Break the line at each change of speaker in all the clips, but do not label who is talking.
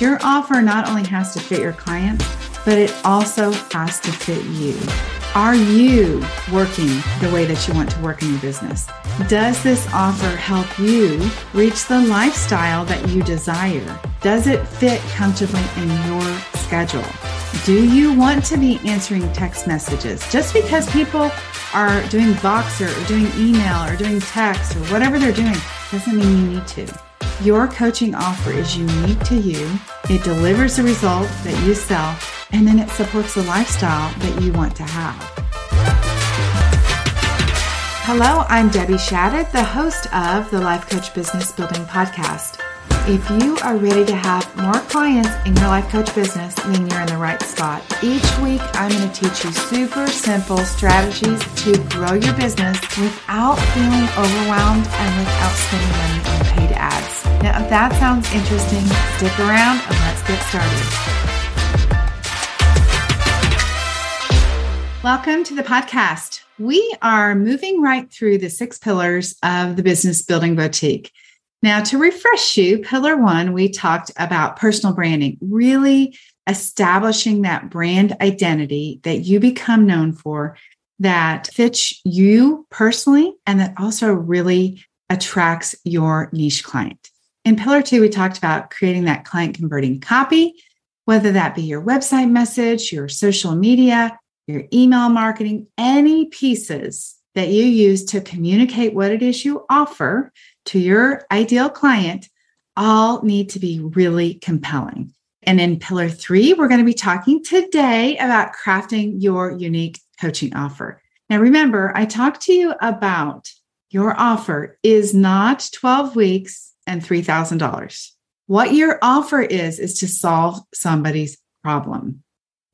Your offer not only has to fit your client, but it also has to fit you. Are you working the way that you want to work in your business? Does this offer help you reach the lifestyle that you desire? Does it fit comfortably in your schedule? Do you want to be answering text messages? Just because people are doing Voxer or doing email or doing text or whatever they're doing doesn't mean you need to. Your coaching offer is unique to you. It delivers the result that you sell, and then it supports the lifestyle that you want to have. Hello, I'm Debbie Shadid, the host of the Life Coach Business Building Podcast. If you are ready to have more clients in your life coach business, then you're in the right spot. Each week, I'm going to teach you super simple strategies to grow your business without feeling overwhelmed and without spending money on paid ads. Now, if that sounds interesting, stick around and let's get started. Welcome to the podcast. We are moving right through the six pillars of the business building boutique. Now, to refresh you, pillar one, we talked about personal branding, really establishing that brand identity that you become known for that fits you personally and that also really attracts your niche client. In pillar two, we talked about creating that client converting copy, whether that be your website message, your social media, your email marketing, any pieces that you use to communicate what it is you offer to your ideal client all need to be really compelling. And in pillar three, we're going to be talking today about crafting your unique coaching offer. Now, remember, I talked to you about your offer is not 12 weeks and $3,000. What your offer is, is to solve somebody's problem.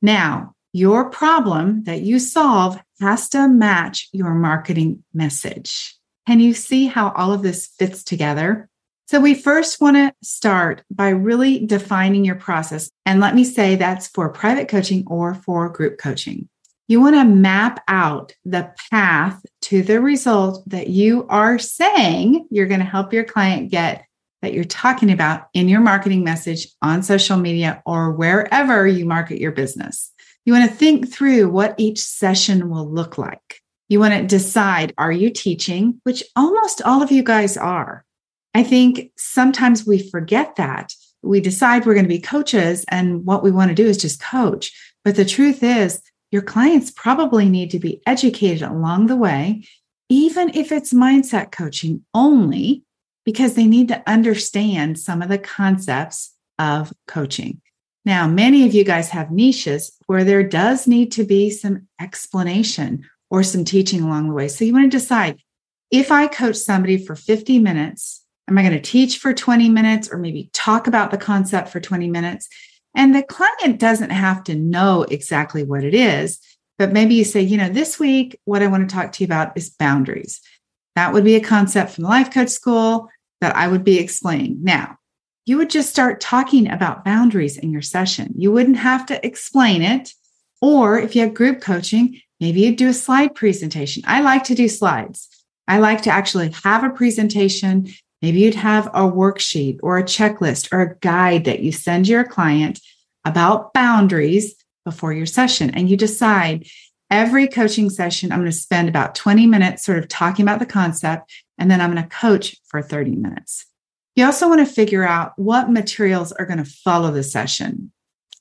Now, your problem that you solve has to match your marketing message. Can you see how all of this fits together? So, we first want to start by really defining your process. And let me say that's for private coaching or for group coaching. You want to map out the path to the result that you are saying you're going to help your client get that you're talking about in your marketing message on social media or wherever you market your business. You want to think through what each session will look like. You want to decide are you teaching, which almost all of you guys are. I think sometimes we forget that. We decide we're going to be coaches and what we want to do is just coach. But the truth is, your clients probably need to be educated along the way, even if it's mindset coaching only, because they need to understand some of the concepts of coaching. Now, many of you guys have niches where there does need to be some explanation or some teaching along the way. So you want to decide if I coach somebody for 50 minutes, am I going to teach for 20 minutes or maybe talk about the concept for 20 minutes? And the client doesn't have to know exactly what it is, but maybe you say, you know, this week, what I want to talk to you about is boundaries. That would be a concept from the life coach school that I would be explaining. Now, you would just start talking about boundaries in your session. You wouldn't have to explain it. Or if you have group coaching, Maybe you'd do a slide presentation. I like to do slides. I like to actually have a presentation. Maybe you'd have a worksheet or a checklist or a guide that you send your client about boundaries before your session. And you decide every coaching session, I'm going to spend about 20 minutes sort of talking about the concept, and then I'm going to coach for 30 minutes. You also want to figure out what materials are going to follow the session.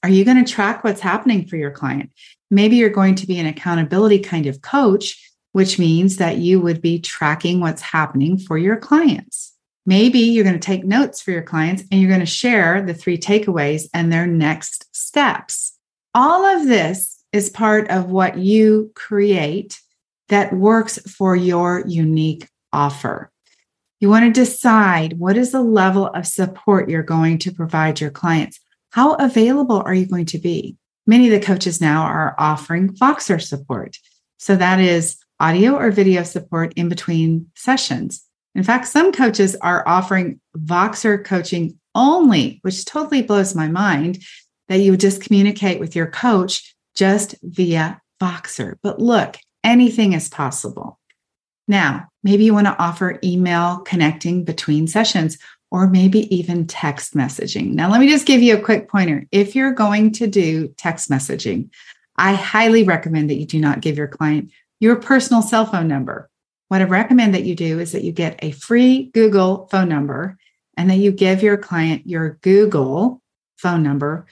Are you going to track what's happening for your client? Maybe you're going to be an accountability kind of coach, which means that you would be tracking what's happening for your clients. Maybe you're going to take notes for your clients and you're going to share the three takeaways and their next steps. All of this is part of what you create that works for your unique offer. You want to decide what is the level of support you're going to provide your clients. How available are you going to be? Many of the coaches now are offering Voxer support. So that is audio or video support in between sessions. In fact, some coaches are offering Voxer coaching only, which totally blows my mind that you just communicate with your coach just via Voxer. But look, anything is possible. Now, maybe you want to offer email connecting between sessions, or maybe even text messaging. Now, let me just give you a quick pointer. If you're going to do text messaging, I highly recommend that you do not give your client your personal cell phone number. What I recommend that you do is that you get a free Google phone number and that you give your client your Google phone number.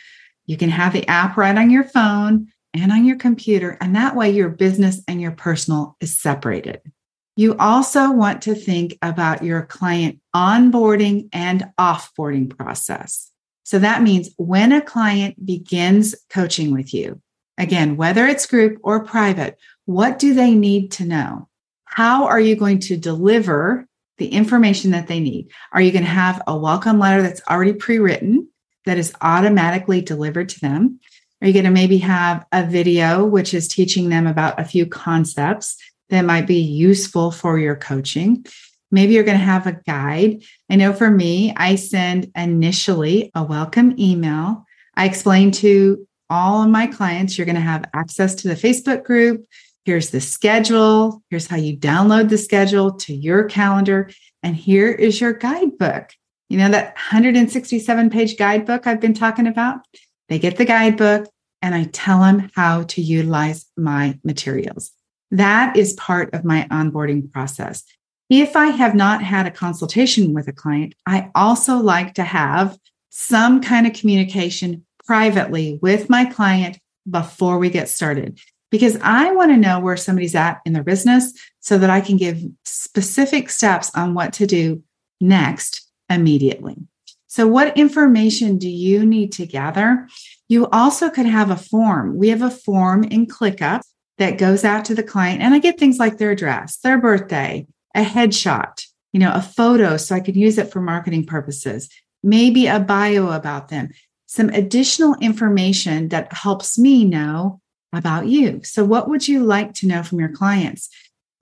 You can have the app right on your phone and on your computer, and that way your business and your personal is separated. You also want to think about your client onboarding and offboarding process. So that means when a client begins coaching with you, again, whether it's group or private, what do they need to know? How are you going to deliver the information that they need? Are you going to have a welcome letter that's already pre written that is automatically delivered to them? Are you going to maybe have a video which is teaching them about a few concepts that might be useful for your coaching? Maybe you're going to have a guide. I know for me, I send initially a welcome email. I explain to all of my clients you're going to have access to the Facebook group. Here's the schedule. Here's how you download the schedule to your calendar. And here is your guidebook. You know, that 167 page guidebook I've been talking about? They get the guidebook and I tell them how to utilize my materials. That is part of my onboarding process. If I have not had a consultation with a client, I also like to have some kind of communication privately with my client before we get started because I want to know where somebody's at in their business so that I can give specific steps on what to do next immediately. So, what information do you need to gather? You also could have a form. We have a form in ClickUp that goes out to the client, and I get things like their address, their birthday, a headshot, you know, a photo so I could use it for marketing purposes, maybe a bio about them, some additional information that helps me know about you. So, what would you like to know from your clients?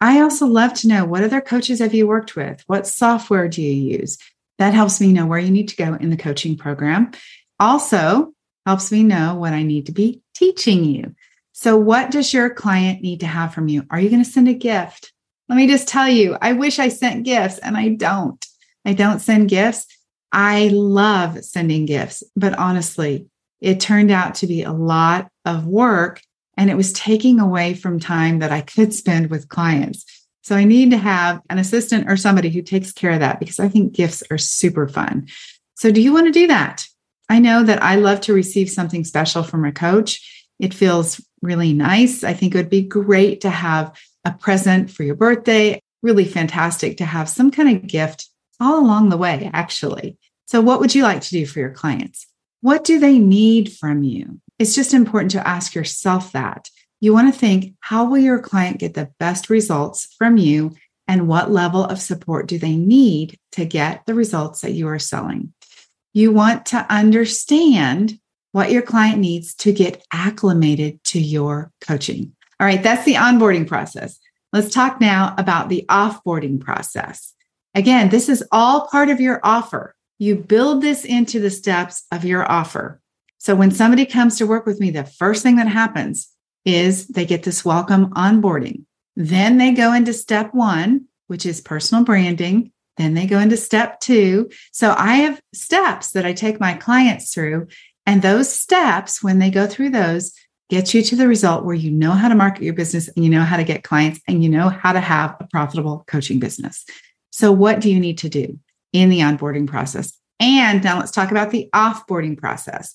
I also love to know what other coaches have you worked with? What software do you use? That helps me know where you need to go in the coaching program. Also, helps me know what I need to be teaching you. So, what does your client need to have from you? Are you going to send a gift? Let me just tell you, I wish I sent gifts and I don't. I don't send gifts. I love sending gifts, but honestly, it turned out to be a lot of work and it was taking away from time that I could spend with clients. So I need to have an assistant or somebody who takes care of that because I think gifts are super fun. So, do you want to do that? I know that I love to receive something special from a coach. It feels really nice. I think it would be great to have a present for your birthday. Really fantastic to have some kind of gift all along the way, actually. So, what would you like to do for your clients? What do they need from you? It's just important to ask yourself that. You want to think how will your client get the best results from you and what level of support do they need to get the results that you are selling? You want to understand what your client needs to get acclimated to your coaching. All right, that's the onboarding process. Let's talk now about the offboarding process. Again, this is all part of your offer. You build this into the steps of your offer. So when somebody comes to work with me, the first thing that happens is they get this welcome onboarding. Then they go into step one, which is personal branding. Then they go into step two. So I have steps that I take my clients through. And those steps, when they go through those, get you to the result where you know how to market your business and you know how to get clients and you know how to have a profitable coaching business. So, what do you need to do in the onboarding process? And now let's talk about the offboarding process.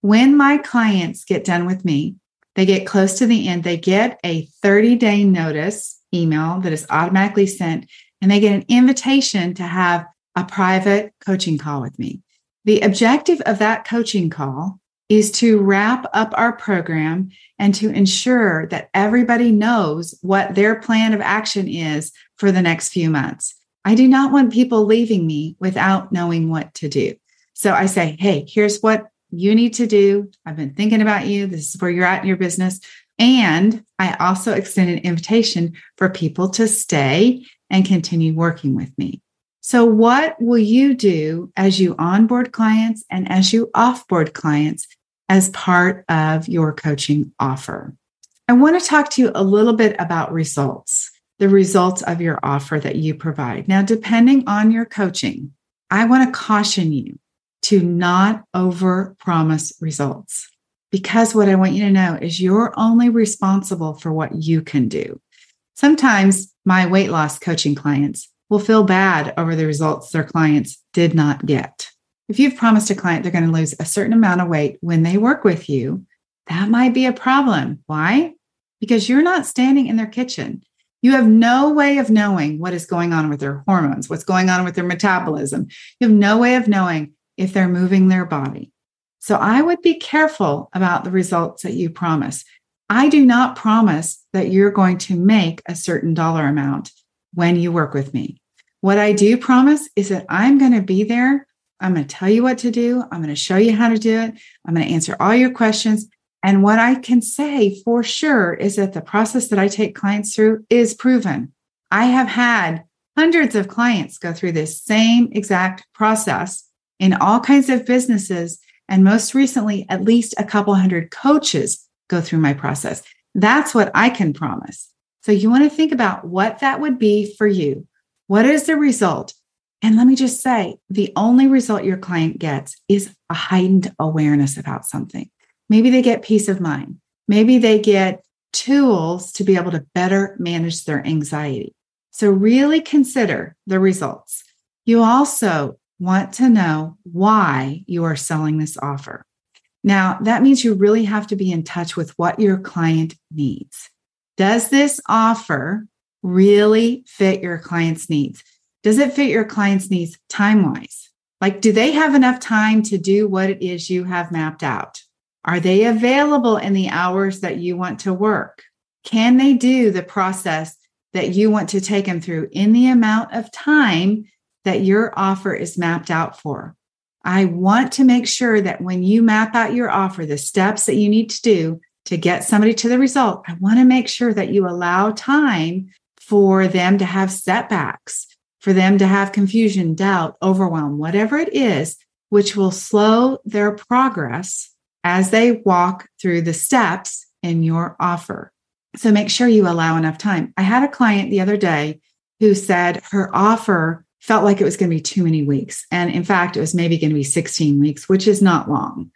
When my clients get done with me, they get close to the end, they get a 30 day notice email that is automatically sent, and they get an invitation to have a private coaching call with me. The objective of that coaching call is to wrap up our program and to ensure that everybody knows what their plan of action is for the next few months. I do not want people leaving me without knowing what to do. So I say, hey, here's what you need to do. I've been thinking about you. This is where you're at in your business. And I also extend an invitation for people to stay and continue working with me. So, what will you do as you onboard clients and as you offboard clients as part of your coaching offer? I want to talk to you a little bit about results, the results of your offer that you provide. Now, depending on your coaching, I want to caution you to not over promise results because what I want you to know is you're only responsible for what you can do. Sometimes my weight loss coaching clients will feel bad over the results their clients did not get. If you've promised a client they're going to lose a certain amount of weight when they work with you, that might be a problem. Why? Because you're not standing in their kitchen. You have no way of knowing what is going on with their hormones, what's going on with their metabolism. You have no way of knowing if they're moving their body. So I would be careful about the results that you promise. I do not promise that you're going to make a certain dollar amount when you work with me. What I do promise is that I'm going to be there. I'm going to tell you what to do. I'm going to show you how to do it. I'm going to answer all your questions. And what I can say for sure is that the process that I take clients through is proven. I have had hundreds of clients go through this same exact process in all kinds of businesses. And most recently, at least a couple hundred coaches go through my process. That's what I can promise. So you want to think about what that would be for you. What is the result? And let me just say the only result your client gets is a heightened awareness about something. Maybe they get peace of mind. Maybe they get tools to be able to better manage their anxiety. So, really consider the results. You also want to know why you are selling this offer. Now, that means you really have to be in touch with what your client needs. Does this offer really fit your client's needs? Does it fit your client's needs time wise? Like, do they have enough time to do what it is you have mapped out? Are they available in the hours that you want to work? Can they do the process that you want to take them through in the amount of time that your offer is mapped out for? I want to make sure that when you map out your offer, the steps that you need to do to get somebody to the result, I want to make sure that you allow time for them to have setbacks, for them to have confusion, doubt, overwhelm, whatever it is, which will slow their progress as they walk through the steps in your offer. So make sure you allow enough time. I had a client the other day who said her offer felt like it was going to be too many weeks. And in fact, it was maybe going to be 16 weeks, which is not long.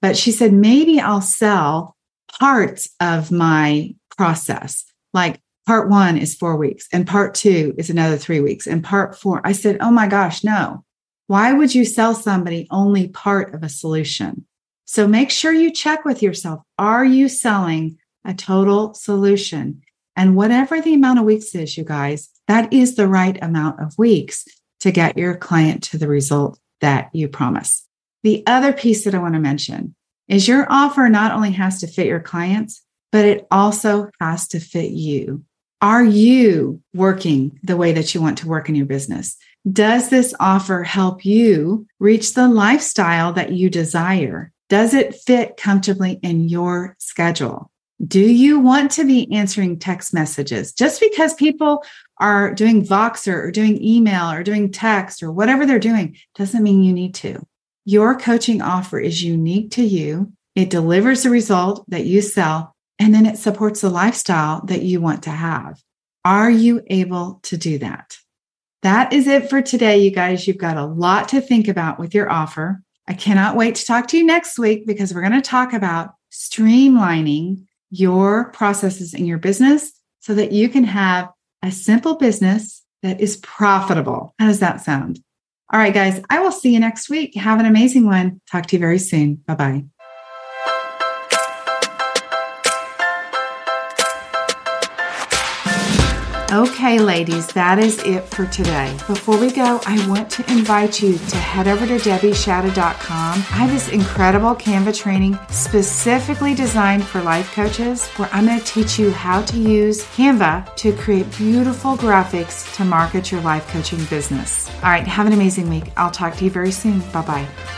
But she said, maybe I'll sell parts of my process. Like part one is four weeks, and part two is another three weeks, and part four. I said, oh my gosh, no. Why would you sell somebody only part of a solution? So make sure you check with yourself. Are you selling a total solution? And whatever the amount of weeks is, you guys, that is the right amount of weeks to get your client to the result that you promise. The other piece that I want to mention is your offer not only has to fit your clients, but it also has to fit you. Are you working the way that you want to work in your business? Does this offer help you reach the lifestyle that you desire? Does it fit comfortably in your schedule? Do you want to be answering text messages? Just because people are doing Voxer or doing email or doing text or whatever they're doing doesn't mean you need to. Your coaching offer is unique to you. It delivers the result that you sell, and then it supports the lifestyle that you want to have. Are you able to do that? That is it for today, you guys. You've got a lot to think about with your offer. I cannot wait to talk to you next week because we're going to talk about streamlining your processes in your business so that you can have a simple business that is profitable. How does that sound? All right, guys, I will see you next week. Have an amazing one. Talk to you very soon. Bye bye. Okay, ladies, that is it for today. Before we go, I want to invite you to head over to debbieshadid.com. I have this incredible Canva training specifically designed for life coaches where I'm going to teach you how to use Canva to create beautiful graphics to market your life coaching business. All right, have an amazing week. I'll talk to you very soon. Bye bye.